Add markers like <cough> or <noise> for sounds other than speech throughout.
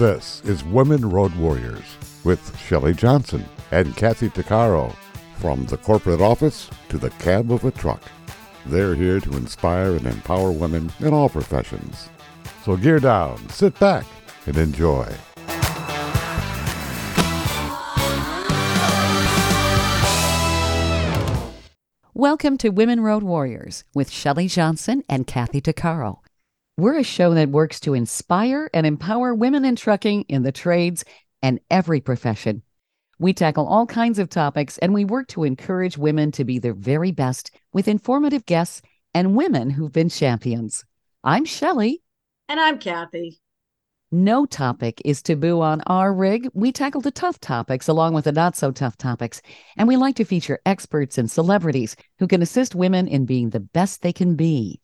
This is Women Road Warriors with Shelley Johnson and Kathy Tuccaro. From the corporate office to the cab of a truck, they're here to inspire and empower women in all professions. So gear down, sit back, and enjoy. Welcome to Women Road Warriors with Shelley Johnson and Kathy Tuccaro. We're a show that works to inspire and empower women in trucking in the trades and every profession. We tackle all kinds of topics and we work to encourage women to be their very best with informative guests and women who've been champions. I'm Shelley. And I'm Kathy. No topic is taboo on our rig. We tackle the tough topics along with the not so tough topics, and we like to feature experts and celebrities who can assist women in being the best they can be.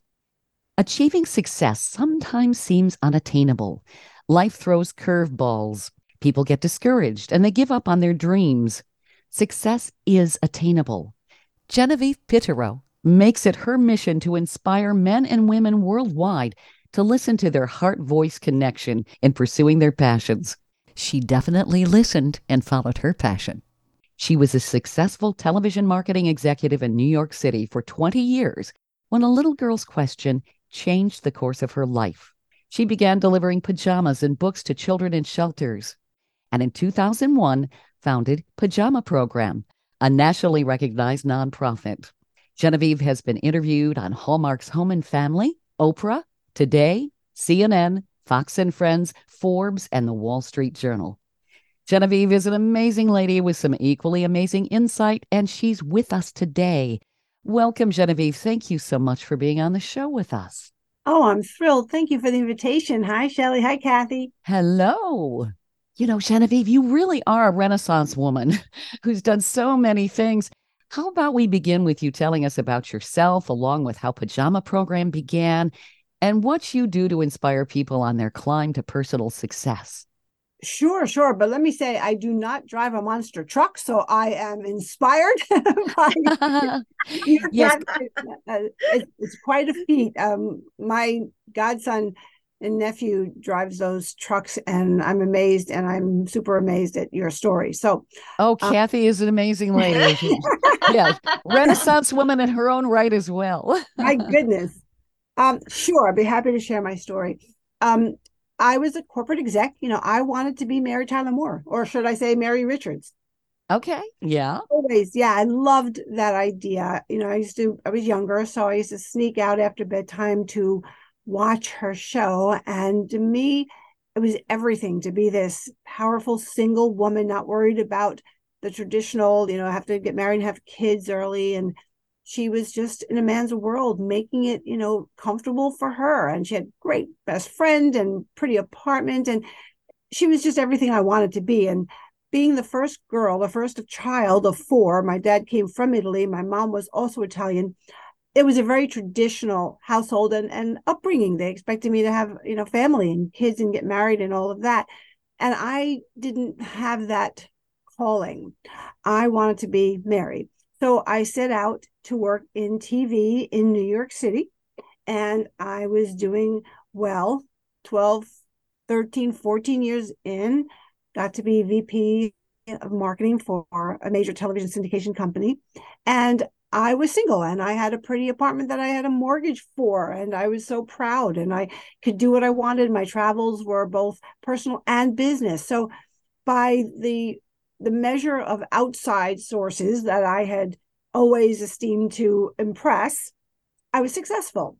Achieving success sometimes seems unattainable. Life throws curveballs. People get discouraged and they give up on their dreams. Success is attainable. Genevieve Piturro makes it her mission to inspire men and women worldwide to listen to their heart voice connection in pursuing their passions. She definitely listened and followed her passion. She was a successful television marketing executive in New York City for 20 years when a little girl's question changed the course of her life. She began delivering pajamas and books to children in shelters, and in 2001 founded Pajama Program, a nationally recognized nonprofit. Genevieve has been interviewed on Hallmark's Home and Family, Oprah, Today, CNN, Fox and Friends, Forbes, and the Wall Street Journal. Genevieve is an amazing lady with some equally amazing insight, and she's with us today. Welcome, Genevieve. Thank you so much for being on the show with us. Oh, I'm thrilled. Thank you for the invitation. Hi, Shelley. Hi, Kathy. Hello. You know, Genevieve, you really are a Renaissance woman <laughs> who's done so many things. How about we begin with you telling us about yourself, along with how Pajama Program began and what you do to inspire people on their climb to personal success. Sure, sure. But let me say, I do not drive a monster truck, so I am inspired <laughs> by <laughs> yes. Uh, it's quite a feat. Um, my godson and nephew drives those trucks, and I'm amazed, and I'm super amazed at your story. So, oh, um, Kathy is an amazing lady. <laughs> yes, Renaissance woman in her own right as well. my goodness. Um, sure, I'd be happy to share my story. Um, I was a corporate exec. You know, I wanted to be Mary Tyler Moore, or should I say Mary Richards? Okay. Yeah. Always. Yeah. I loved that idea. You know, I used to, I was younger, so I used to sneak out after bedtime to watch her show. And to me, it was everything to be this powerful single woman, not worried about the traditional, you know, have to get married and have kids early and she was just in a man's world making it you know comfortable for her. And she had great best friend and pretty apartment and she was just everything i wanted to be. And being the first girl the first child of four my dad came from italy my mom was also italian it was a very traditional household and, and upbringing. They expected me to have you know family and kids and get married and all of that. And i didn't have that calling. I wanted to be married so I set out to work in TV in New York City, and I was doing well 12, 13, 14 years in, got to be VP of marketing for a major television syndication company. And I was single and I had a pretty apartment that I had a mortgage for. And I was so proud and I could do what I wanted. My travels were both personal and business. So by the the measure of outside sources that I had always esteemed to impress, I was successful.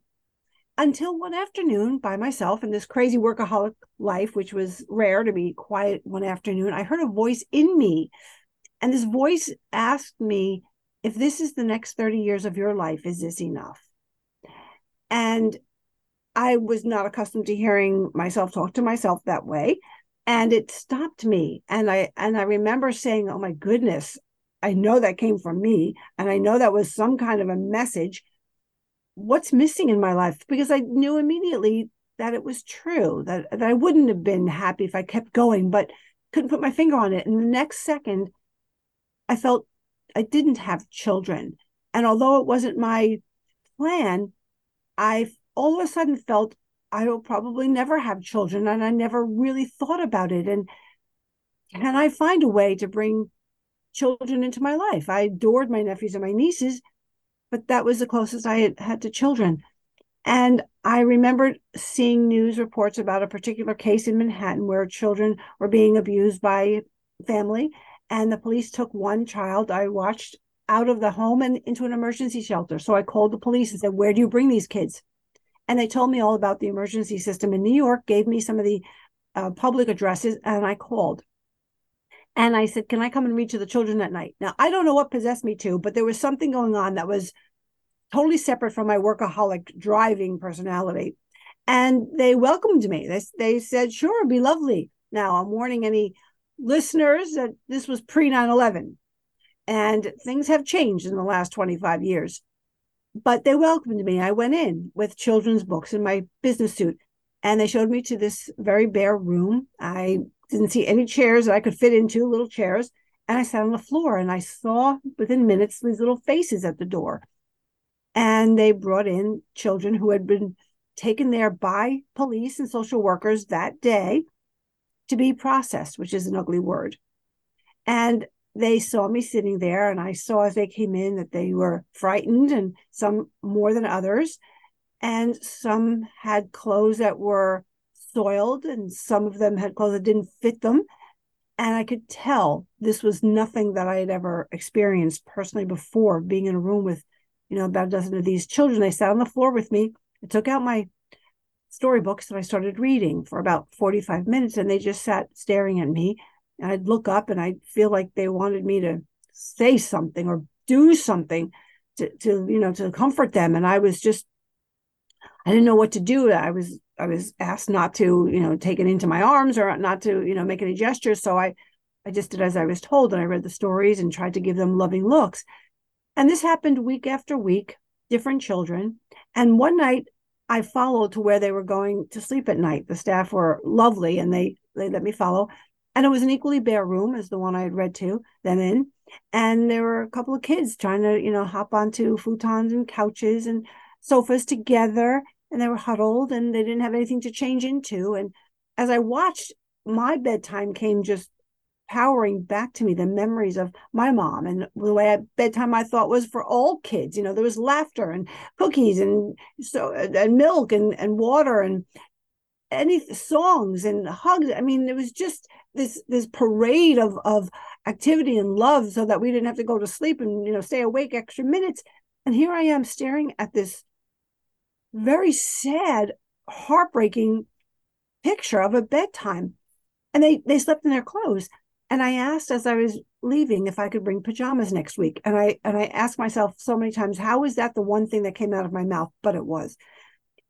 Until one afternoon by myself in this crazy workaholic life, which was rare to be quiet one afternoon, I heard a voice in me. And this voice asked me, if this is the next 30 years of your life, is this enough? And I was not accustomed to hearing myself talk to myself that way and it stopped me. And i and i remember saying oh my goodness i know that came from me and i know that was some kind of a message. What's missing in my life? Because i knew immediately that it was true that, that i wouldn't have been happy if i kept going but couldn't put my finger on it. And the next second i felt i didn't have children. And although it wasn't my plan i all of a sudden felt I will probably never have children. And I never really thought about it. And can I find a way to bring children into my life? I adored my nephews and my nieces, but that was the closest I had had to children. And I remembered seeing news reports about a particular case in Manhattan where children were being abused by family. And the police took one child I watched out of the home and into an emergency shelter. So I called the police and said, Where do you bring these kids? And they told me all about the emergency system in New York, gave me some of the uh, public addresses, and I called. And I said, Can I come and read to the children at night? Now, I don't know what possessed me to, but there was something going on that was totally separate from my workaholic driving personality. And they welcomed me. They, they said, Sure, be lovely. Now, I'm warning any listeners that this was pre 9 11 and things have changed in the last 25 years. But they welcomed me. I went in with children's books in my business suit and they showed me to this very bare room. I didn't see any chairs that I could fit into, little chairs. And I sat on the floor and I saw within minutes these little faces at the door. And they brought in children who had been taken there by police and social workers that day to be processed, which is an ugly word. And they saw me sitting there, and I saw as they came in that they were frightened, and some more than others. And some had clothes that were soiled, and some of them had clothes that didn't fit them. And I could tell this was nothing that I had ever experienced personally before being in a room with, you know, about a dozen of these children. They sat on the floor with me. I took out my storybooks and I started reading for about 45 minutes and they just sat staring at me. I'd look up and I'd feel like they wanted me to say something or do something to, to you know to comfort them. And I was just I didn't know what to do. I was I was asked not to, you know, take it into my arms or not to, you know, make any gestures. So I I just did as I was told and I read the stories and tried to give them loving looks. And this happened week after week, different children. And one night I followed to where they were going to sleep at night. The staff were lovely and they they let me follow. And it was an equally bare room as the one I had read to them in. And there were a couple of kids trying to, you know, hop onto futons and couches and sofas together. And they were huddled and they didn't have anything to change into. And as I watched, my bedtime came just powering back to me the memories of my mom and the way I, bedtime I thought was for all kids. You know, there was laughter and cookies and so and milk and and water and any songs and hugs. I mean, it was just this this parade of of activity and love, so that we didn't have to go to sleep and you know stay awake extra minutes. And here I am staring at this very sad, heartbreaking picture of a bedtime and they they slept in their clothes and I asked as I was leaving if I could bring pajamas next week. And I and I asked myself so many times, how is that the one thing that came out of my mouth? But it was.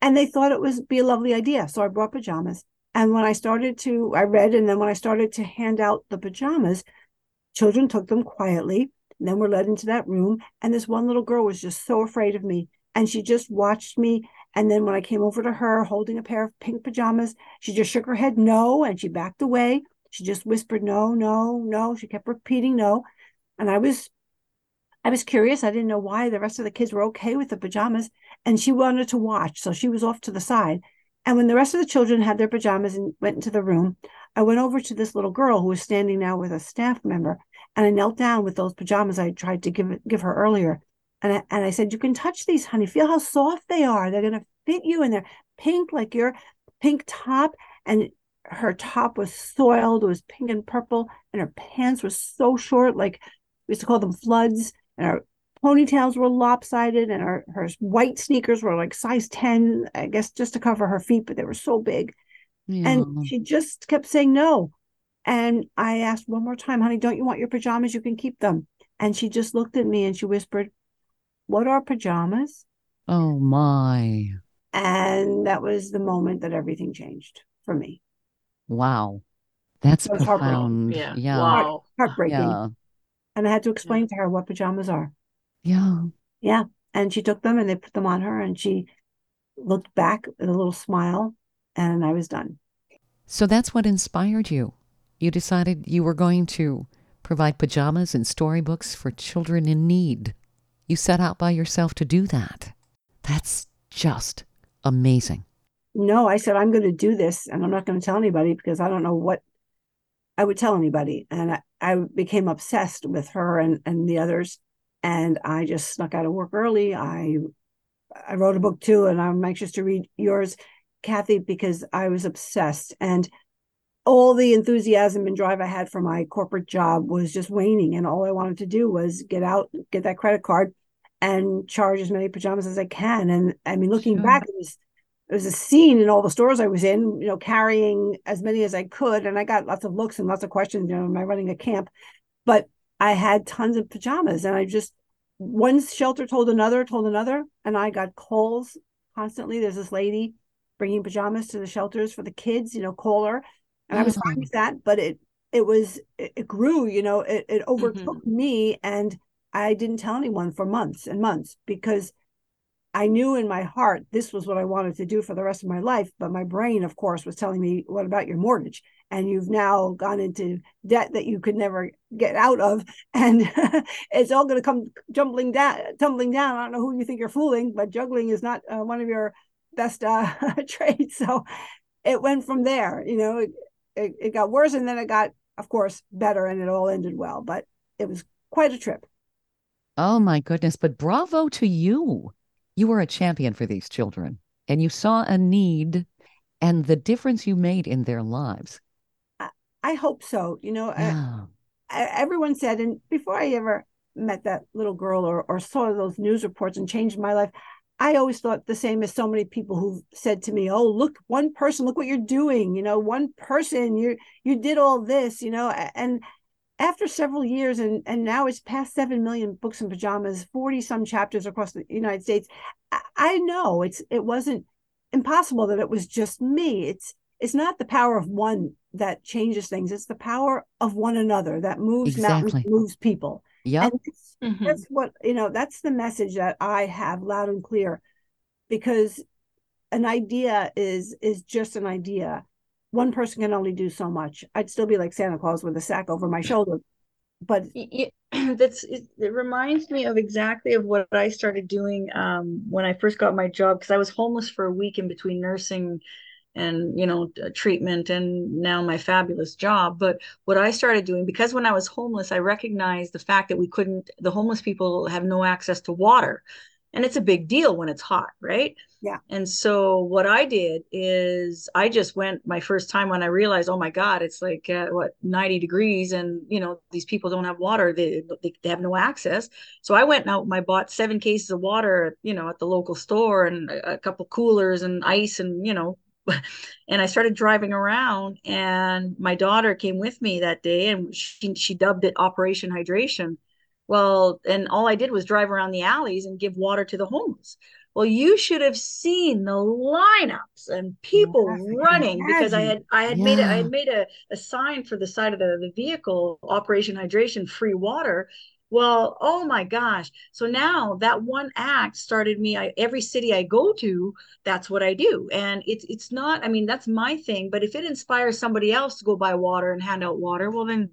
And they thought it was be a lovely idea. So I brought pajamas. And when I started to, I read, and then when I started to hand out the pajamas, children took them quietly. And then we're led into that room. And this one little girl was just so afraid of me. And she just watched me. And then when I came over to her holding a pair of pink pajamas, she just shook her head no and she backed away. She just whispered, no, no, no. She kept repeating no. And I was I was curious. I didn't know why the rest of the kids were okay with the pajamas. And she wanted to watch. So she was off to the side. And when the rest of the children had their pajamas and went into the room, I went over to this little girl who was standing now with a staff member. And I knelt down with those pajamas I tried to give give her earlier. And I, and I said, You can touch these, honey. Feel how soft they are. They're going to fit you. And they're pink, like your pink top. And her top was soiled, it was pink and purple, and her pants were so short, like we used to call them floods, and her ponytails were lopsided, and her, her white sneakers were like size 10, I guess just to cover her feet, but they were so big. Yeah. And she just kept saying no. And I asked one more time, honey, don't you want your pajamas? You can keep them. And she just looked at me and she whispered, What are pajamas? Oh my. And that was the moment that everything changed for me. Wow. That's profound. Yeah. yeah. Wow. heartbreaking. Yeah. And I had to explain yeah. to her what pajamas are. Yeah. Yeah. And she took them and they put them on her and she looked back with a little smile and I was done. So that's what inspired you. You decided you were going to provide pajamas and storybooks for children in need. You set out by yourself to do that. That's just amazing. no, I said, I'm going to do this and I'm not going to tell anybody because I don't know what I would tell anybody. And I, I became obsessed with her and, and the others. And I just snuck out of work early. I I wrote a book too, and I'm anxious to read yours, Kathy, because I was obsessed. And all the enthusiasm and drive I had for my corporate job was just waning. And all I wanted to do was get out, get that credit card, and charge as many pajamas as I can. And I mean, looking sure. back, it was it was a scene in all the stores I was in, you know, carrying as many as I could. And I got lots of looks and lots of questions, you know, am I running a camp? But I had tons of pajamas and I just one shelter told another, told another, and I got calls constantly. There's this lady bringing pajamas to the shelters for the kids, you know, call her. And mm-hmm. I was fine with that, but it it was it, it grew, you know, it, it overtook mm-hmm. me and I didn't tell anyone for months and months because I knew in my heart this was what I wanted to do for the rest of my life. But my brain, of course, was telling me, what about your mortgage? And you've now gone into debt that you could never get out of. <laughs> And it's all going to come tumbling down, tumbling down. I don't know who you think you're fooling, but juggling is not uh, one of your best uh, <laughs> trades. So it went from there, you know, it, it, it got worse and then it got, of course, better and it all ended well. But it was quite a trip. Oh my goodness. But bravo to you. You were a champion for these children and you saw a need and the difference you made in their lives. I, hope so. You know. I, I, everyone said, and before I ever met that little girl or, or saw those news reports and changed my life, I always thought the same as so many people who said to me, "Oh, look, one person, look what you're doing. You know, one person, you you did all this. You know." And after several years and and now it's past 7 million books and pajamas 40 some chapters across the united states I, I know it's it wasn't impossible that it was just me it's it's not the power of one that changes things it's the power of one another that moves exactly. mountains moves people yeah mm-hmm. that's what you know that's the message that i have loud and clear because an idea is is just an idea one person can only do so much. I'd still be like Santa Claus with a sack over my shoulder. But it, <clears throat> that's it, it, reminds me of exactly of what I started doing um, when I first got my job because I was homeless for a week in between nursing and you know treatment and now my fabulous job. But what i started doing because when i was homeless i recognized the fact that we couldn't the homeless people have no access to water. And it's a big deal when it's hot right? Yeah. And so what i did is i just went my first time when i realized oh my god it's like uh, what 90 degrees and you know these people don't have water. They, they, they have no access. So i went out and i bought seven cases of water you know at the local store and a, a couple coolers and ice and you know <laughs> and I started driving around and my daughter came with me that day and she she dubbed it Operation Hydration well, and all I did was drive around the alleys and give water to the homeless. Well, you should have seen the lineups and people yes, running because I had I had yeah. made a, I had made a, a sign for the side of the, the vehicle, Operation Hydration, free water. Well, oh my gosh. So now that one act started me. I, every city I go to, that's what I do. And it's it's not, I mean, that's my thing. But if it inspires somebody else to go buy water and hand out water, well then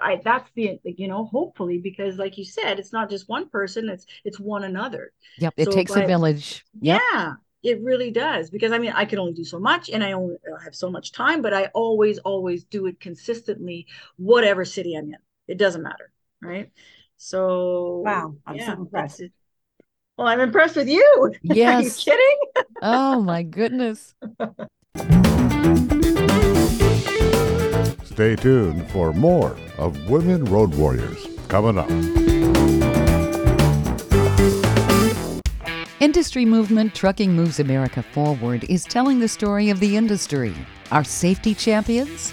I that's the you know hopefully because like you said it's not just one person it's it's one another. Yep, it so takes a village. Yep. Yeah, it really does because I mean I can only do so much and I only have so much time, but I always always do it consistently, whatever city I'm in. It doesn't matter, right? So wow, I'm yeah, so impressed. Well, I'm impressed with you. Yes. <laughs> Are you kidding? <laughs> oh my goodness. <laughs> Stay tuned for more of Women Road Warriors coming up. Industry movement Trucking Moves America Forward is telling the story of the industry. Our safety champions,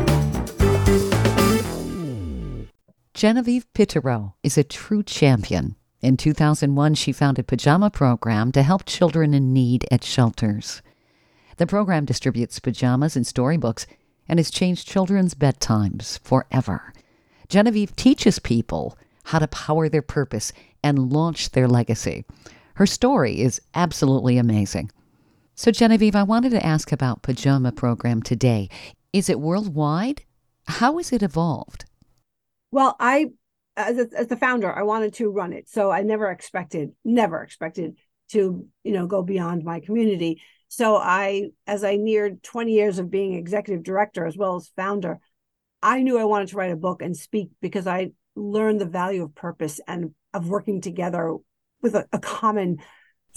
Genevieve Piturro is a true champion. In 2001, she founded Pajama Program to help children in need at shelters. The program distributes pajamas and storybooks and has changed children's bedtimes forever. Genevieve teaches people how to power their purpose and launch their legacy. Her story is absolutely amazing. So, Genevieve, I wanted to ask about Pajama Program today. Is it worldwide? How has it evolved? Well, I, as, a, as the founder, I wanted to run it. So I never expected, never expected to, you know, go beyond my community. So I, as I neared 20 years of being executive director as well as founder, I knew I wanted to write a book and speak because I learned the value of purpose and of working together with a, a common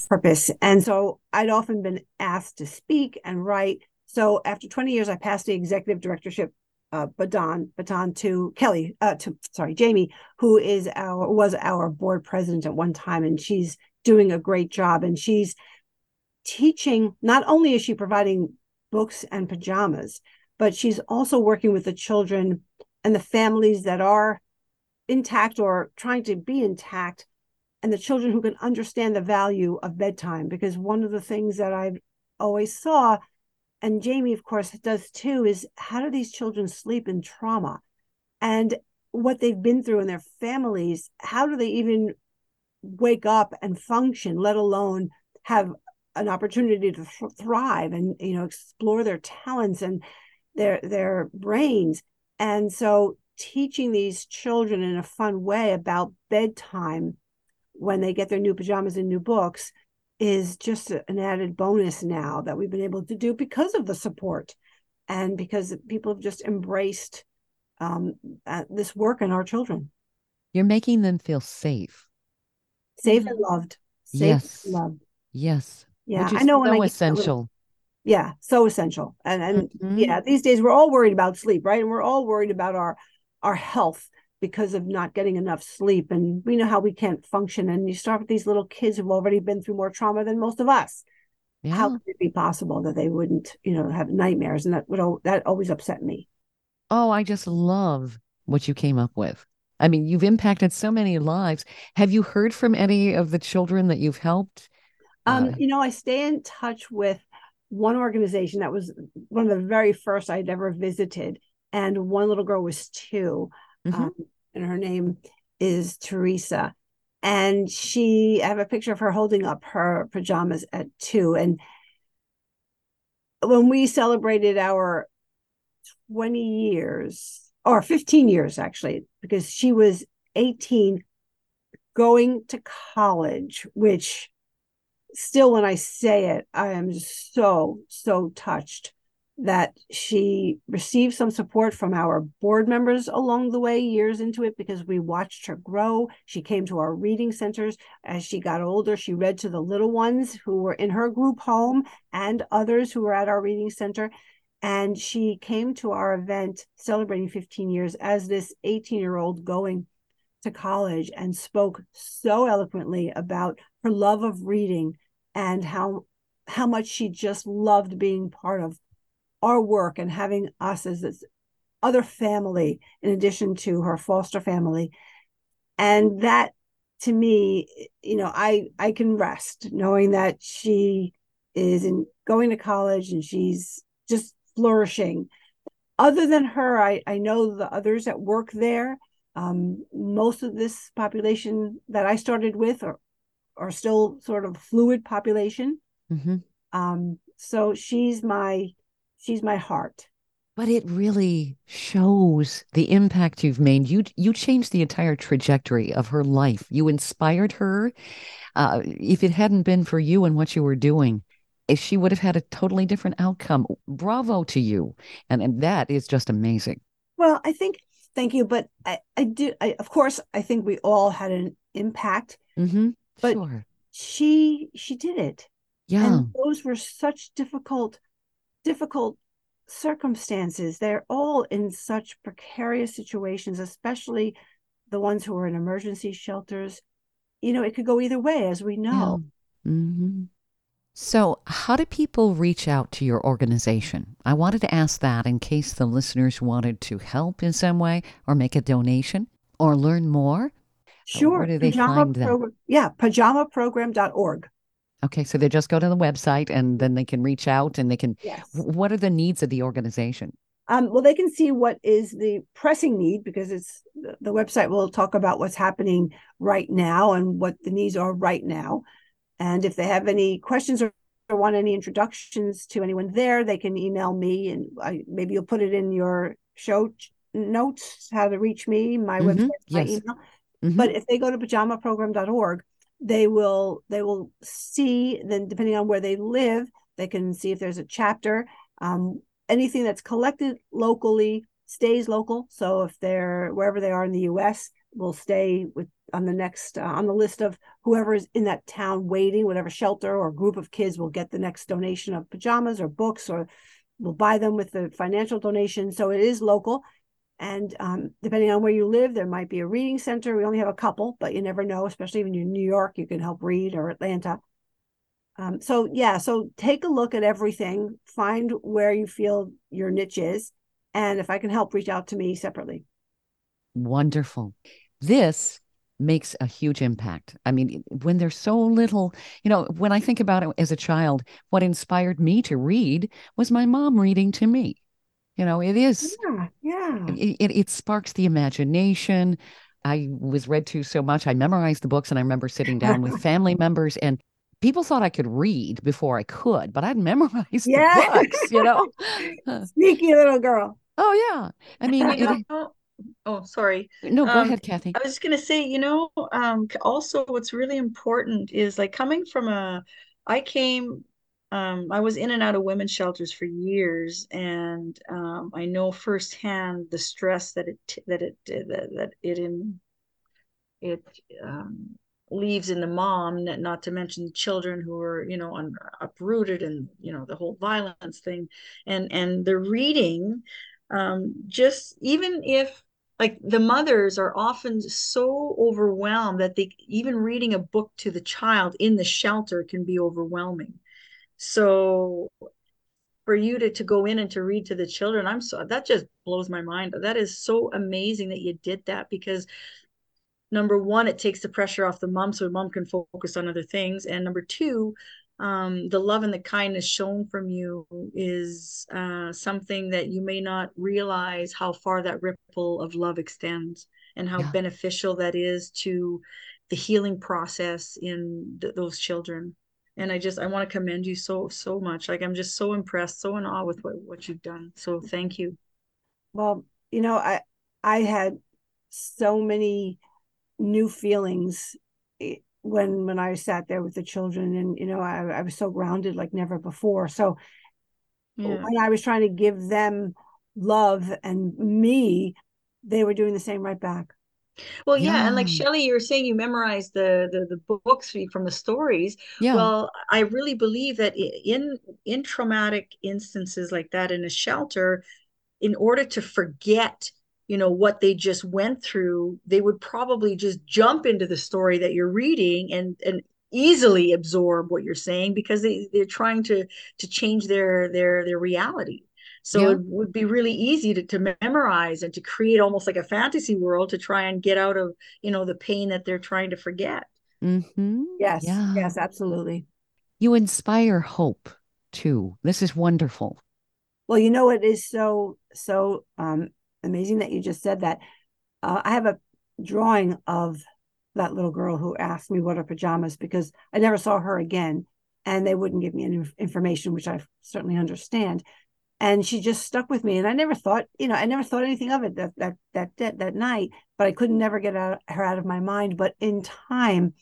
purpose. And so I'd often been asked to speak and write. So after 20 years, I passed the executive directorship uh, baton baton to Kelly, uh, to sorry, Jamie, who is our was our board president at one time, and she's doing a great job. And she's teaching, not only is she providing books and pajamas, but she's also working with the children and the families that are intact or trying to be intact and the children who can understand the value of bedtime because one of the things that i always saw and jamie of course does too is how do these children sleep in trauma? And what they've been through in their families how do they even wake up and function let alone have an opportunity to th- thrive and you know explore their talents and their their brains? And so teaching these children in a fun way about bedtime when they get their new pajamas and new books is just an added bonus now that we've been able to do because of the support and because people have just embraced um, uh, this work and our children. You're making them feel safe, safe mm-hmm. and loved. Safe yes, and loved. Yes, yeah, I know. So when I essential. yeah, so essential. And and mm-hmm. yeah, these days we're all worried about sleep, right? And we're all worried about our our health because of not getting enough sleep. And we know how we can't function. And you start with these little kids who've already been through more trauma than most of us. Yeah. How could it be possible that they wouldn't, you know, have nightmares? And that would that always upset me. Oh, I just love what you came up with. I mean, you've impacted so many lives. Have you heard from any of the children that you've helped? Um, uh, you know, I stay in touch with one organization that was one of the very first I'd ever visited, and one little girl was 2 mm-hmm. um, and her name is Teresa. And she, I have a picture of her holding up her pajamas at two. And when we celebrated our 20 years, or 15 years actually, because she was 18 going to college, which still, when I say it, I am so, so touched that she received some support from our board members along the way, years into it, because we watched her grow. She came to our reading centers. As she got older, she read to the little ones who were in her group home and others who were at our reading center. And she came to our event celebrating 15 years as this 18 year old going to college and spoke so eloquently about her love of reading and how how much she just loved being part of our work and having us as this other family in addition to her foster family. And that to me you know i i can rest knowing that she is in going to college and she's just flourishing. Other than her i i know the others that work there. Um, most of this population that i started with are are still sort of fluid population. Mm-hmm. um, so she's my she's my heart. But it really shows the impact you've made. You you changed the entire trajectory of her life. You inspired her. Uh, if it hadn't been for you and what you were doing if she would have had a totally different outcome. Bravo to you. And, and that is just amazing. Well i think thank you but i, I do I, of course i think we all had an impact. Mm-hmm. but sure. she she did it. Yeah. and those were such difficult difficult circumstances. They're all in such precarious situations, especially the ones who are in emergency shelters. You know, it could go either way, as we know. Yeah. Mm-hmm. So, how do people reach out to your organization? I wanted to ask that in case the listeners wanted to help in some way or make a donation or learn more. Sure. Where do they Pajama find that? yeah, pajamaprogram.org. Okay, so they just go to the website and then they can reach out and they can. Yes. What are the needs of the organization? Um, well, they can see what is the pressing need because it's the, website will talk about what's happening right now and what the needs are right now. And if they have any questions or, want any introductions to anyone there, they can email me and I, maybe you'll put it in your show notes how to reach me, my Mhm, website, my yes. email. Mhm. But if they go to pajamaprogram.org, they will they will see then depending on where they live, they can see if there's a chapter. Um, anything that's collected locally stays local. So if they're wherever they are in the U.S., will stay with on the next uh, on the list of whoever is in that town waiting, whatever shelter or group of kids will get the next donation of pajamas or books or will buy them with the financial donation. So it is local. And um, depending on where you live, there might be a reading center. We only have a couple, but you never know, especially when you're in New York, you can help read or Atlanta. Um, so, yeah, so take a look at everything, find where you feel your niche is. And if I can help, reach out to me separately. Wonderful. This makes a huge impact. I mean, when there's so little, you know, when I think about it as a child, what inspired me to read was my mom reading to me. You know, it is, Yeah, yeah. it, it, it sparks the imagination. I was read to so much. I memorized the books and I remember sitting down with <laughs> family members and people thought I could read before I could, but I'd memorized Yeah. the books, you know? <laughs> Sneaky little girl. Oh, yeah. I mean, <laughs> it, oh, sorry. no, go um, ahead, Kathy. I was just gonna say, you know, um, also what's really important is like coming from a, I came, um, I was in and out of women's shelters for years, and um, I know firsthand the stress that it that it that, that it in it um, leaves in the mom, not to mention children who are, you know, un- uprooted and you know the whole violence thing, and and the reading, um, just even if like the mothers are often so overwhelmed that they even reading a book to the child in the shelter can be overwhelming. So for you to, to go in and to read to the children, I'm so that just blows my mind. That is so amazing that you did that because number one, it takes the pressure off the mom so the mom can focus on other things. And number two, um, the love and the kindness shown from you is uh, something that you may not realize how far that ripple of love extends and how Yeah. beneficial that is to the healing process in th- those children. And I just I want to commend you so so much. Like I'm just so impressed, so in awe with what what you've done. So thank you. Well, you know, I I had so many new feelings eh, when when I sat there with the children, and you know, I, I was so grounded like never before. So Yeah. when I was trying to give them love and me, they were doing the same right back. Well, yeah, and like Yeah. Shelley, you were saying you memorized the, the the books from the stories. Yeah. Well, I really believe that in in traumatic instances like that in a shelter, in order to forget, you know, what they just went through, they would probably just jump into the story that you're reading and and easily absorb what you're saying because they they're trying to to change their their their reality. So Yeah. it would be really easy to, to memorize and to create almost like a fantasy world to try and get out of, you know, the pain that they're trying to forget. Mm-hmm. Yes, Yeah. yes, absolutely. You inspire hope too. This is wonderful. Well, you know, it is so so um, amazing that you just said that. Uh, I have a drawing of that little girl who asked me what are pajamas because I never saw her again, and they wouldn't give me any information, which I certainly understand. And she just stuck with me, and I never thought, you know, I never thought anything of it that that that that, night, but I couldn't never get out, her out of my mind. But in time,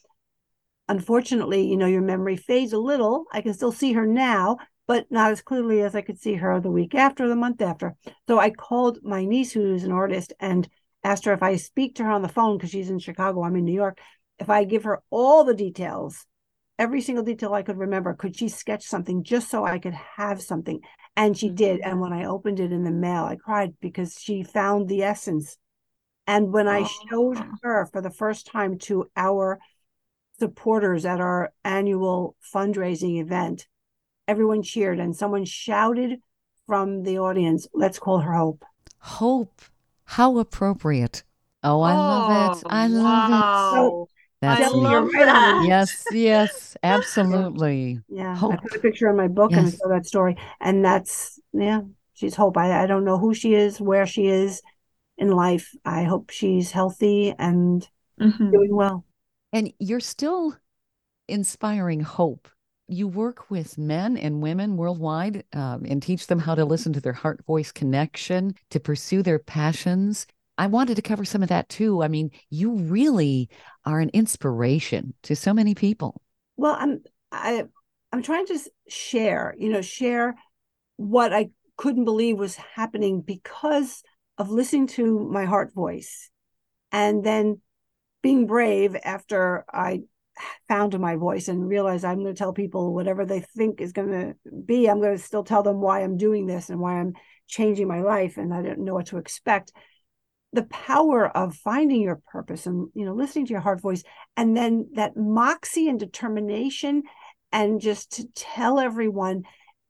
unfortunately, you know, your memory fades a little. I can still see her now, but not as clearly as I could see her the week after, the month after. So I called my niece, who's an artist, and asked her if I speak to her on the phone because she's in Chicago, I'm in New York. If I give her all the details, every single detail I could remember, could she sketch something just so I could have something? And she did. Mm-hmm. And when I opened it in the mail, I cried because she found the essence. And when I oh, showed Oh. her for the first time to our supporters at our annual fundraising event, everyone cheered and someone shouted from the audience, let's call her Hope. Hope. How appropriate. Oh, I love it. Oh, I love it. wow. That's I Shelley, neat. you're love right that. yes, yes, <laughs> absolutely. Yeah, I put a picture on my book and I Yes. tell that story, and that's yeah, she's hope. I I don't know who she is, where she is in life. I hope she's healthy and Mhm. doing well. And you're still inspiring hope. You work with men and women worldwide um, and teach them how to listen to their heart voice connection, to pursue their passions. I wanted to cover some of that too. I mean, you really are an inspiration to so many people. Well, I'm I I'm trying to share, you know, share what I couldn't believe was happening because of listening to my heart voice and then being brave after I found my voice and realized I'm going to tell people whatever they think is going to be. I'm going to still tell them why I'm doing this and why I'm changing my life and I don't know what to expect. The power of finding your purpose and you know listening to your heart voice and then that moxie and determination and just to tell everyone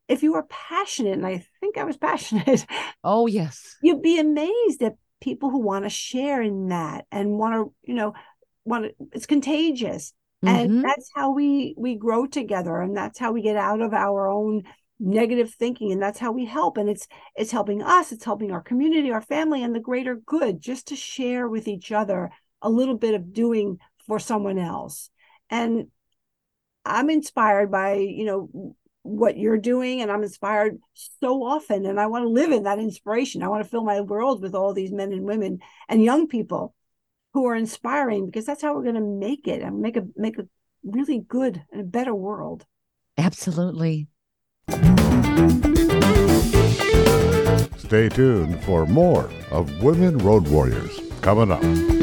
if you are passionate and I think I was <laughs> passionate Oh, yes. you'd be amazed at people who want to share in that and want to you know want to it's contagious Mhm. and that's how we we grow together and that's how we get out of our own negative thinking and that's how we help and it's it's helping us it's helping our community our family and the greater good just to share with each other a little bit of doing for someone else. And i'm inspired by you know what you're doing and i'm inspired so often and i want to live in that inspiration. I want to fill my world with all these men and women and young people who are inspiring because that's how we're going to make it and make a make a really good and a better world. Absolutely. Stay tuned for more of Women Road Warriors coming up.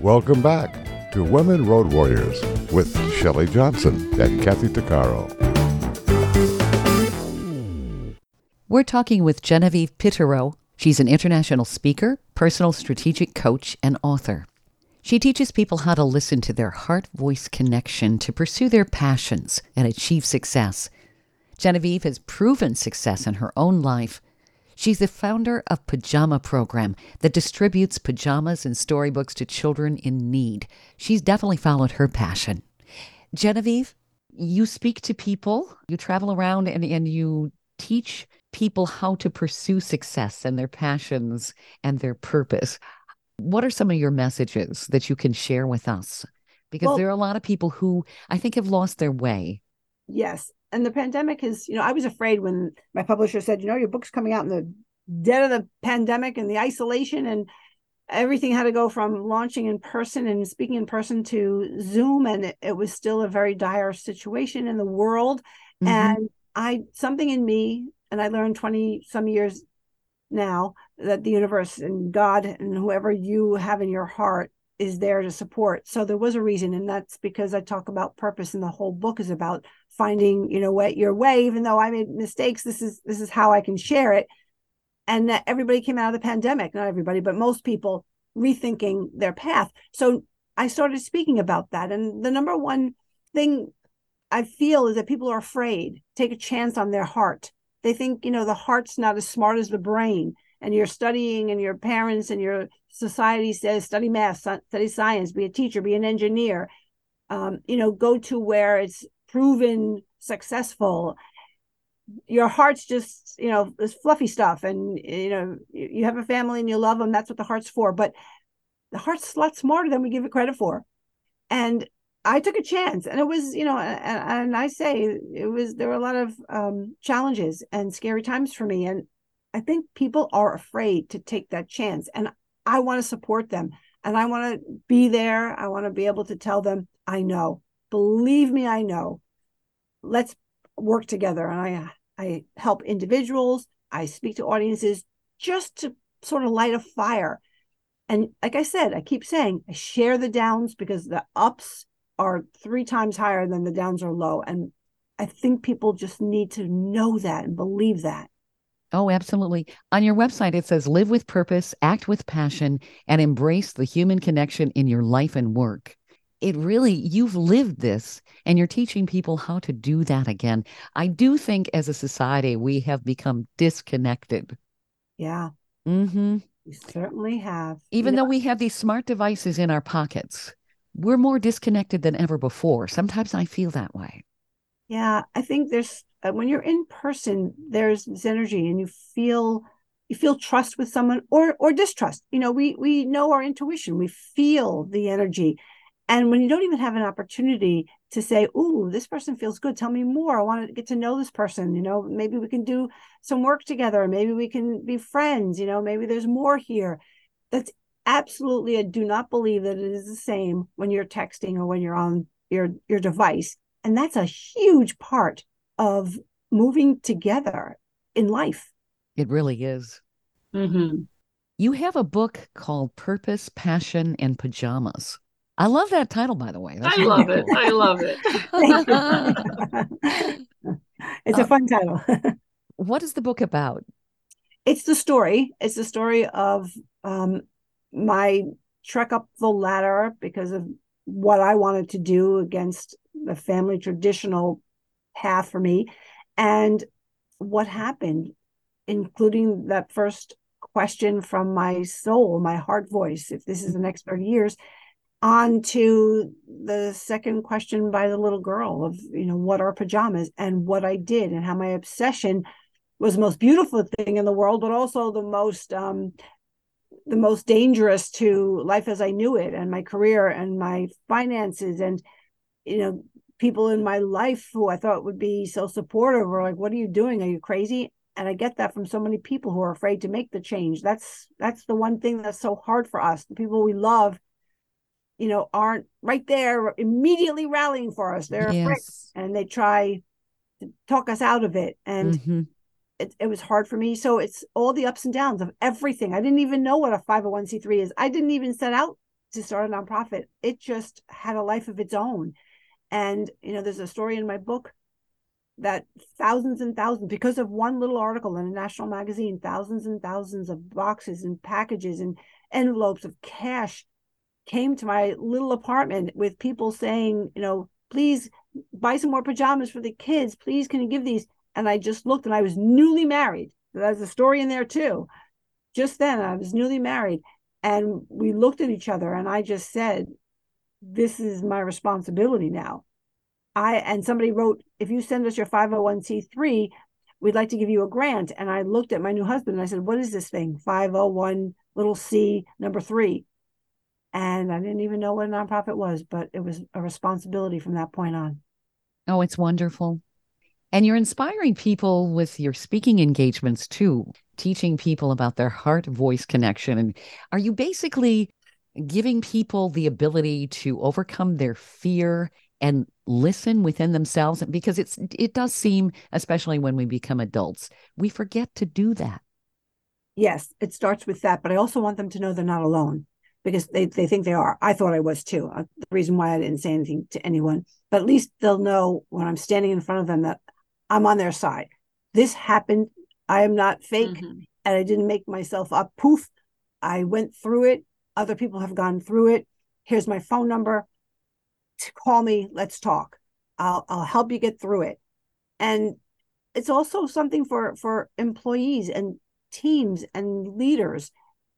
Welcome back to Women Road Warriors with Shelley Johnson and Kathy Tuccaro. We're talking with Genevieve Piturro. She's an international speaker, personal strategic coach, and author. She teaches people how to listen to their heart voice connection to pursue their passions and achieve success. Genevieve has proven success in her own life. She's the founder of Pajama Program that distributes pajamas and storybooks to children in need. She's definitely followed her passion. Genevieve, you speak to people, you travel around and, and you teach people how to pursue success and their passions and their purpose. What are some of your messages that you can share with us? Because Well- there are a lot of people who I think have lost their way. Yes. And the pandemic is you know i was afraid when my publisher said you know your book's coming out in the dead of the pandemic and the isolation and everything had to go from launching in person and speaking in person to zoom. And it, it was still a very dire situation in the world. Mhm. and i something in me and i learned 20 some years now that the universe and god and whoever you have in your heart is there to support. So there was a reason and that's because i talk about purpose and the whole book is about finding you know what your way even though i made mistakes this is this is how i can share it. And that everybody came out of the pandemic not everybody but most people rethinking their path. So i started speaking about that and the number one thing i feel is that people are afraid. Take a chance on their heart. They think you know the heart's not as smart as the brain and you're studying and your parents and your society says study math study science be a teacher be an engineer. Um, you know go to where it's proven successful. Your heart's just you know this fluffy stuff and you know you have a family and you love them that's what the heart's for but the heart's a lot smarter than we give it credit for. And i took a chance and it was you know and, and i say it was there were a lot of um, challenges and scary times for me and i think people are afraid to take that chance and i want to support them and i want to be there i want to be able to tell them i know believe me i know let's work together and i i help individuals I speak to audiences just to sort of light a fire. And like I said, I keep saying I share the downs because the ups are three times higher than the downs are low. And I think people just need to know that and believe that. Oh, absolutely. On your website, it says live with purpose, act with passion, and embrace the human connection in your life and work. It really, you've lived this and you're teaching people how to do that again. I do think as a society, we have become disconnected. Yeah. Mm-hmm. We certainly have. Even You know, though we have these smart devices in our pockets, we're more disconnected than ever before. Sometimes I feel that way. Yeah, I think there's Uh, when you're in person, there's this energy, and you feel you feel trust with someone or or distrust. You know, we we know our intuition, we feel the energy, and when you don't even have an opportunity to say, "Ooh, this person feels good. Tell me more. I want to get to know this person." You know, maybe we can do some work together. Maybe we can be friends. You know, maybe there's more here. That's absolutely. I do not believe that it is the same when you're texting or when you're on your your device and that's a huge part of moving together in life. It really is. Mm-hmm. You have a book called Purpose, Passion, and Pajamas. I love that title, by the way. That's I really love it. I love it. <laughs> it's a fun title. <laughs> what is the book about? it's the story. It's the story of um, my trek up the ladder because of what I wanted to do against the family traditional path for me. And what happened, including that first question from my soul, my heart voice, if this is the next 30 years, on to the second question by the little girl of, you know, what are pajamas and what I did and how my obsession was the most beautiful thing in the world, but also the most um, the most dangerous to life as I knew it and my career and my finances and you know people in my life who I thought would be so supportive were like, "What are you doing? Are you crazy?" And I get that from so many people who are afraid to make the change. That's that's the one thing that's so hard for us. The people we love, you know, aren't right there immediately rallying for us. They're afraid and they try to talk us out of it. And Mhm. it, it was hard for me. So it's all the ups and downs of everything. I didn't even know what a 501c3 is. I didn't even set out to start a nonprofit. It just had a life of its own. And, you know, there's a story in my book that thousands and thousands, because of one little article in a national magazine, thousands and thousands of boxes and packages and envelopes of cash came to my little apartment with people saying, you know, please buy some more pajamas for the kids. Please, can you give these? And I just looked and I was newly married. There's a story in there too. Just then, I was newly married. And we looked at each other and I just said, This is my responsibility now. I and somebody wrote, if you send us your 501c3, we'd like to give you a grant. And I looked at my new husband and I said, What is this thing? 501 little c number three. And I didn't even know what a nonprofit was, but it was a responsibility from that point on. Oh, it's wonderful. And you're inspiring people with your speaking engagements too, teaching people about their heart voice connection. And are you basically giving people the ability to overcome their fear and listen within themselves? Because it's it does seem, especially when we become adults, we forget to do that. Yes, it starts with that, but I also want them to know they're not alone because they, they think they are. I thought I was too. Uh, the reason why I didn't say anything to anyone, but at least they'll know when I'm standing in front of them that I'm on their side. This happened. I am not fake Mhm. and I didn't make myself up. Poof. I went through it. Other people have gone through it. Here's my phone number. To call me. Let's talk. I'll I'll help you get through it. And it's also something for for employees and teams and leaders.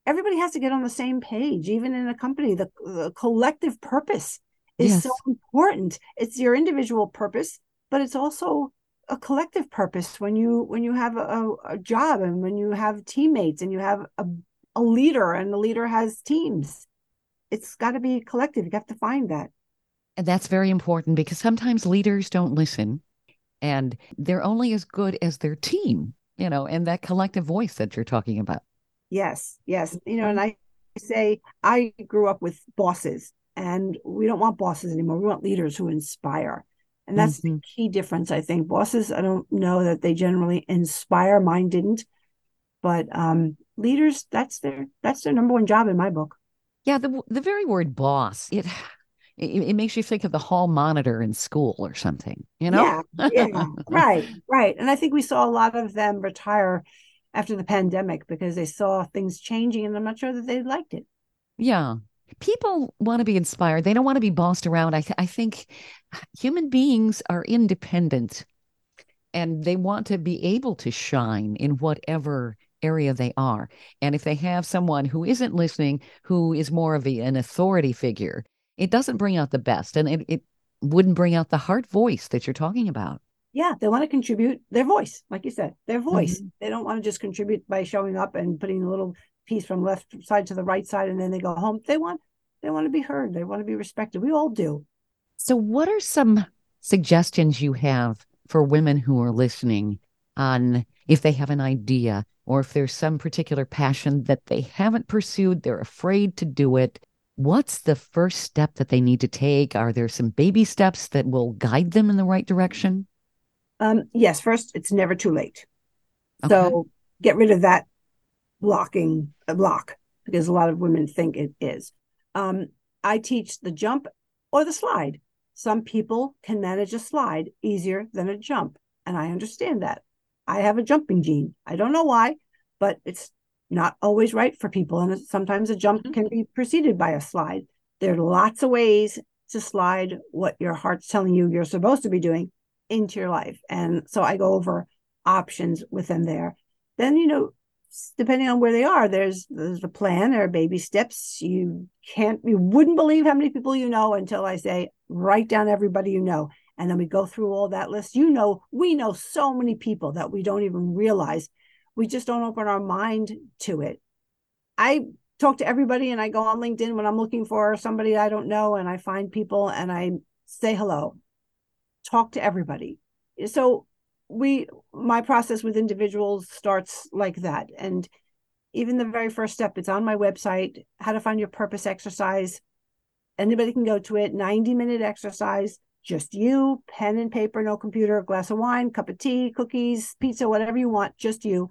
Everybody has to get on the same page, even in a company. The, the collective purpose is so important. It's your individual purpose, but it's also a collective purpose when you when you have a, a job and when you have teammates and you have a, a leader and the leader has teams. It's got to be collective. You have to find that. And that's very important because sometimes leaders don't listen and they're only as good as their team, you know, and that collective voice that you're talking about. Yes, yes. You know, and I say I grew up with bosses, and we don't want bosses anymore. We want leaders who inspire. And that's the Mhm. key difference, I think. Bosses, I don't know that they generally inspire. Mine didn't. But um, leaders that's their that's their number one job in my book. Yeah, the the very word boss it it, it makes you think of the hall monitor in school or something. You know? Yeah, yeah, right, right. And I think we saw a lot of them retire after the pandemic because they saw things changing, and I'm not sure that they liked it. Yeah, people want to be inspired. They don't want to be bossed around. I, th- I think human beings are independent and they want to be able to shine in whatever area they are. And if they have someone who isn't listening, who is more of a, an authority figure, it doesn't bring out the best and it, it wouldn't bring out the heart voice that you're talking about. Yeah, they want to contribute their voice, like you said, their voice. Mm-hmm. They don't want to just contribute by showing up and putting a little piece from left side to the right side and then they go home. They want they want to be heard. They want to be respected. We all do. So what are some suggestions you have for women who are listening on if they have an idea or if there's some particular passion that they haven't pursued, they're afraid to do it. What's the first step that they need to take? Are there some baby steps that will guide them in the right direction? Um, yes, first, it's never too late. Okay. So get rid of that blocking a block because a lot of women think it is. Um, I teach the jump or the slide. Some people can manage a slide easier than a jump, and I understand that. I have a jumping gene. I don't know why, but it's not always right for people. And sometimes a jump mm-hmm. can be preceded by a slide. There are lots of ways to slide what your heart's telling you you're supposed to be doing into your life. And so I go over options with them there. Then, you know, depending on where they are, there's there's a plan, there are baby steps. You can't you wouldn't believe how many people you know until I say, write down everybody you know. And then we go through all that list. You know, we know so many people that we don't even realize. We just don't open our mind to it. I talk to everybody and I go on LinkedIn when I'm looking for somebody I don't know and I find people and I say hello. Talk to everybody. So we my process with individuals starts like that and even the very first step it's on my website how to find your purpose exercise anybody can go to it 90 minute exercise just you pen and paper no computer glass of wine cup of tea cookies pizza whatever you want just you.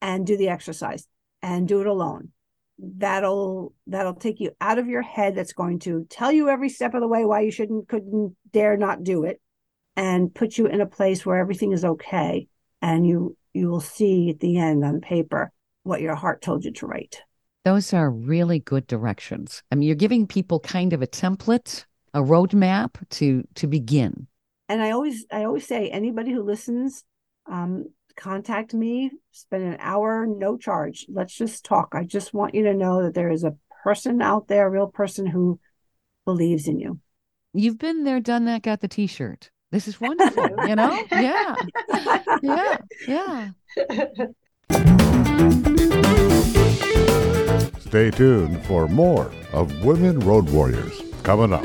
And do the exercise and do it alone. That'll that'll take you out of your head. That's going to tell you every step of the way why you shouldn't couldn't dare not do it and put you in a place where everything is okay. And you you will see at the end on paper what your heart told you to write. Those are really good directions. I mean you're giving people kind of a template a roadmap to to begin and i always i always say anybody who listens um, contact me spend an hour no charge let's just talk i just want you to know that there is a person out there a real person who believes in you you've been there done that got the t-shirt this is wonderful, <laughs> you know? Yeah. Yeah. Yeah. Stay tuned for more of Women Road Warriors coming up.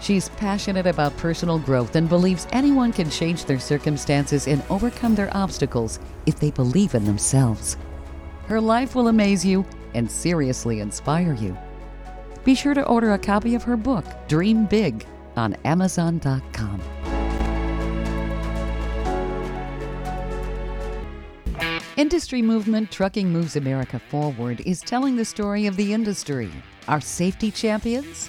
She's passionate about personal growth and believes anyone can change their circumstances and overcome their obstacles if they believe in themselves. Her life will amaze you and seriously inspire you. Be sure to order a copy of her book, Dream Big, on Amazon.com. Industry movement Trucking Moves America Forward is telling the story of the industry, our safety champions,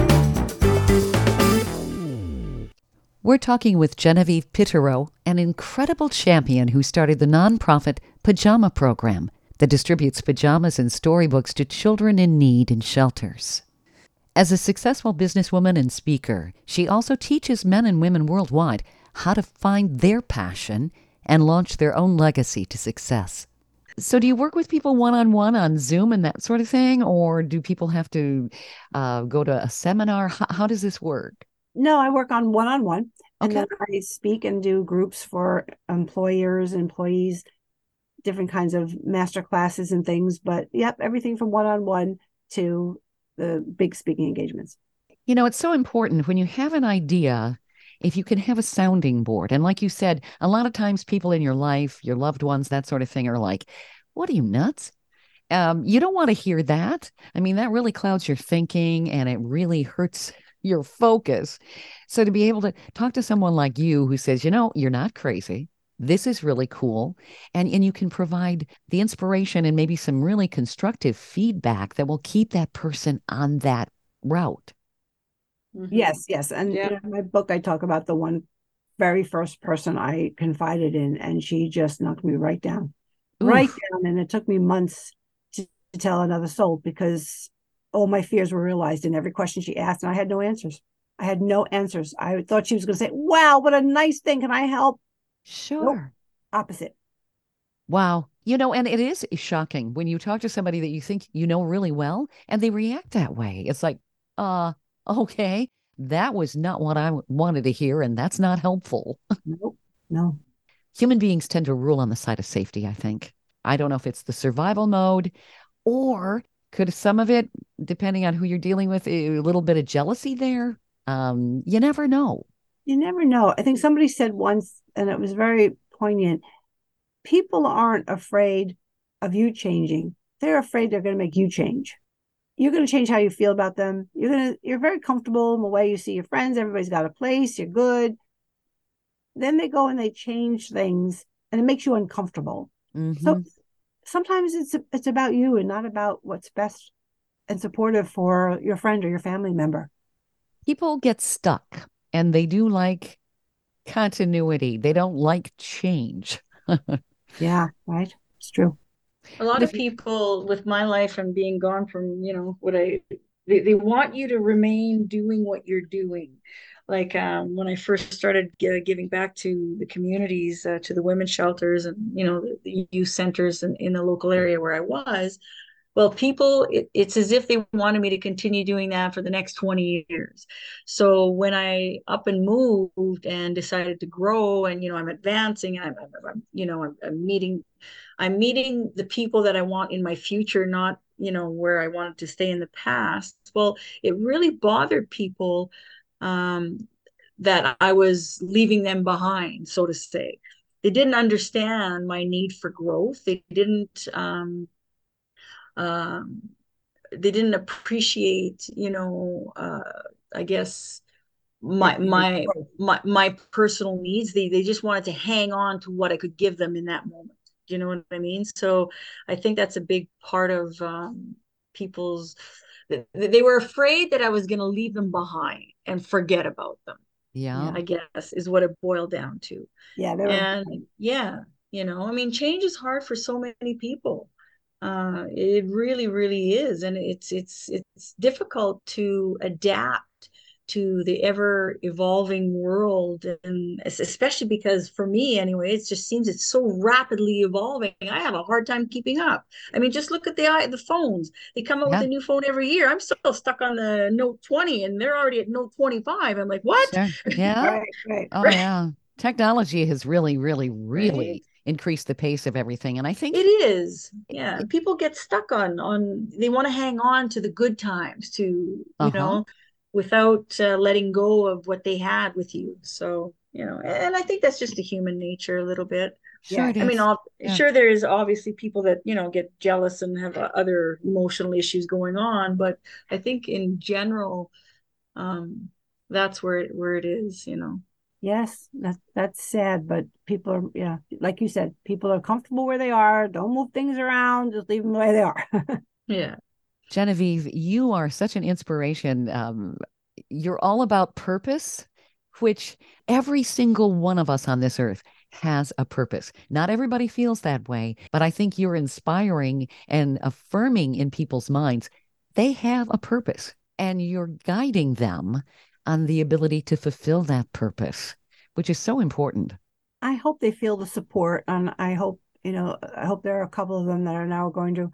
We're talking with Genevieve Piturro, an incredible champion who started the nonprofit Pajama Program that distributes pajamas and storybooks to children in need in shelters. As a successful businesswoman and speaker, she also teaches men and women worldwide how to find their passion and launch their own legacy to success. So, do you work with people one on one on Zoom and that sort of thing, or do people have to uh, go to a seminar? How, how, does this work? No, I work on one on one, and then I speak and do groups for employers, employees, different kinds of master classes and things. But yep, everything from one on one to the big speaking engagements. You know, it's so important when you have an idea if you can have a sounding board. And like you said, a lot of times people in your life, your loved ones, that sort of thing, are like, What are you nuts? Um, you don't want to hear that. I mean, that really clouds your thinking and it really hurts your focus. So to be able to talk to someone like you who says, you know, you're not crazy. This is really cool. And, and you can provide the inspiration and maybe some really constructive feedback that will keep that person on that route. Mm-hmm. Yes, yes. And yeah. in my book, I talk about the one very first person I confided in, and she just knocked me right down, Oof. right down. And it took me months to, to tell another soul because all my fears were realized in every question she asked, and I had no answers. I had no answers. I thought she was going to say, Wow, what a nice thing. Can I help? Sure. Nope. Opposite. Wow. You know, and it is shocking when you talk to somebody that you think you know really well and they react that way. It's like, uh, okay, that was not what I wanted to hear, and that's not helpful. Nope. No. Human beings tend to rule on the side of safety, I think. I don't know if it's the survival mode or could some of it, depending on who you're dealing with, a little bit of jealousy there. Um, you never know. You never know. I think somebody said once, and it was very poignant people aren't afraid of you changing, they're afraid they're going to make you change you're going to change how you feel about them. You're going to you're very comfortable in the way you see your friends. Everybody's got a place. You're good. Then they go and they change things, and it makes you uncomfortable. Mm-hmm. So sometimes it's it's about you and not about what's best and supportive for your friend or your family member. People get stuck, and they do like continuity. They don't like change. <laughs> yeah, right. It's true a lot of people with my life and being gone from you know what i they, they want you to remain doing what you're doing like um, when i first started giving back to the communities uh, to the women's shelters and you know the, the youth centers in, in the local area where i was well people it, it's as if they wanted me to continue doing that for the next 20 years. So when i up and moved and decided to grow and you know i'm advancing and i'm, I'm you know I'm, I'm, meeting i'm meeting the people that i want in my future not you know where i wanted to stay in the past well it really bothered people um, that i was leaving them behind so to say. They didn't understand my need for growth. They didn't um, um, they didn't appreciate you know uh, i guess my my my my personal needs. They they just wanted to hang on to what i could give them in that moment. You know what i mean? So i think that's a big part of um, people's they were afraid that i was going to leave them behind and forget about them. Yeah. I guess is what it boiled down to. Yeah and yeah you know i mean change is hard for so many people. Uh, it really, really is, and it's it's it's difficult to adapt to the ever evolving world and especially because for me anyway it just seems it's so rapidly evolving i have a hard time keeping up. I mean just look at the the phones. They come out yeah. with a new phone every year. I'm still stuck on the note 20 and they're already at note 25 i'm like what? Sure. yeah. <laughs> Right, right. oh right. yeah. Technology has really really really right. increase the pace of everything and i think it is. yeah. people get stuck on on they want to hang on to the good times to you uh-huh. know without uh, letting go of what they had with you so you know and i think that's just the human nature a little bit sure yeah. i mean all, yeah. sure there is obviously people that you know get jealous and have uh, other emotional issues going on but i think in general um that's where it where it is you know Yes, that that's sad, but people are yeah, like you said, people are comfortable where they are. Don't move things around, just leave them the way they are. <laughs> yeah. Genevieve, you are such an inspiration. Um, you're all about purpose which every single one of us on this earth has a purpose. Not everybody feels that way, but I think you're inspiring and affirming in people's minds they have a purpose and you're guiding them on the ability to fulfill that purpose, which is so important. I hope they feel the support and I hope, you know, I hope there are a couple of them that are now going to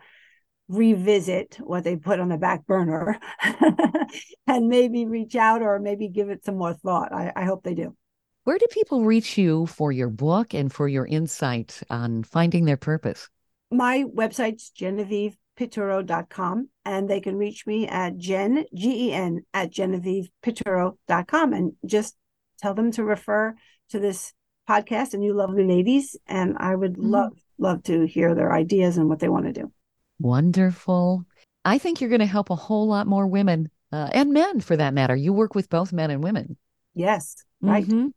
revisit what they put on the back burner <laughs> and maybe reach out or maybe give it some more thought. I, I hope they do. Where do people reach you for your book and for your insight on finding their purpose? My website's GenevievePiturro.com and they can reach me at Gen, G E N, at GenevievePiturro.com and just tell them to refer to this podcast and you lovely ladies. And I would mm-hmm. love, love to hear their ideas and what they want to do. Wonderful. I think you're going to help a whole lot more women uh, and men for that matter. You work with both men and women. Yes, right. Mm-hmm.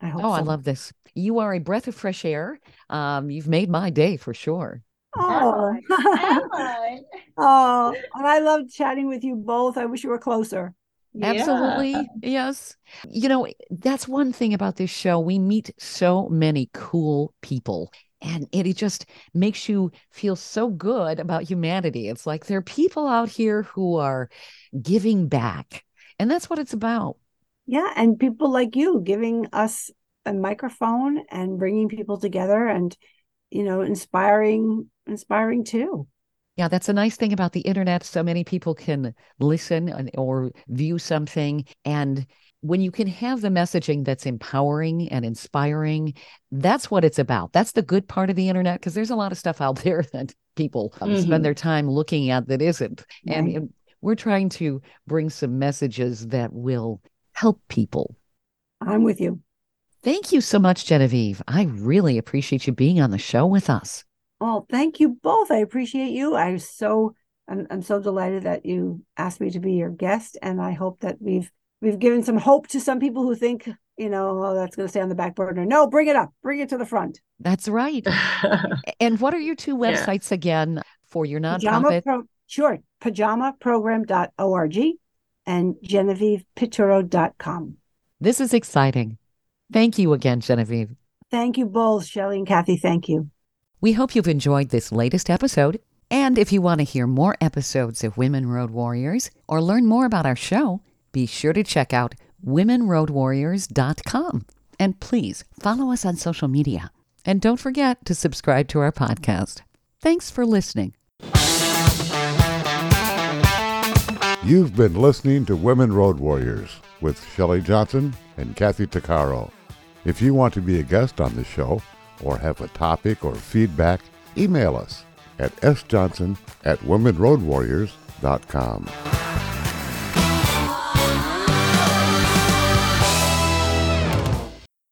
I hope oh, so. I love this. You are a breath of fresh air. Um, you've made my day for sure. Oh, <laughs> oh, and I love chatting with you both. I wish you were closer. Absolutely. Yeah. Yes. You know, that's one thing about this show. We meet so many cool people and it, it just makes you feel so good about humanity. It's like there are people out here who are giving back. And that's what it's about. Yeah, and people like you giving us a microphone and bringing people together and you know inspiring inspiring too. Yeah, that's a nice thing about the internet. So many people can listen or view something and when you can have the messaging that's empowering and inspiring, that's what it's about. That's the good part of the internet because there's a lot of stuff out <laughs> there that people mm-hmm. spend their time looking at that isn't. Right. And we're trying to bring some messages that will help people. I'm with you. Thank you so much, Genevieve. I really appreciate you being on the show with us. Oh, thank you both. I appreciate you. I'm so I'm, I'm so delighted that you asked me to be your guest, and I hope that we've we've given some hope to some people who think you know oh that's going to stay on the back burner. No, bring it up, bring it to the front. That's right. <laughs> and what are your two websites yeah. again for your nonprofit? Pajama Pro- sure, pajamaprogram.org and GenevievePiturro.com. This is exciting. Thank you again, Genevieve. Thank you both, Shelley and Kathy. Thank you. We hope you've enjoyed this latest episode. And if you want to hear more episodes of Women Road Warriors or learn more about our show, be sure to check out womenroadwarriors.com. And please follow us on social media. And don't forget to subscribe to our podcast. Thanks for listening. You've been listening to Women Road Warriors with Shelley Johnson and Kathy Tuccaro. If you want to be a guest on the show or have a topic or feedback, email us at sjohnson at womenroadwarriors.com.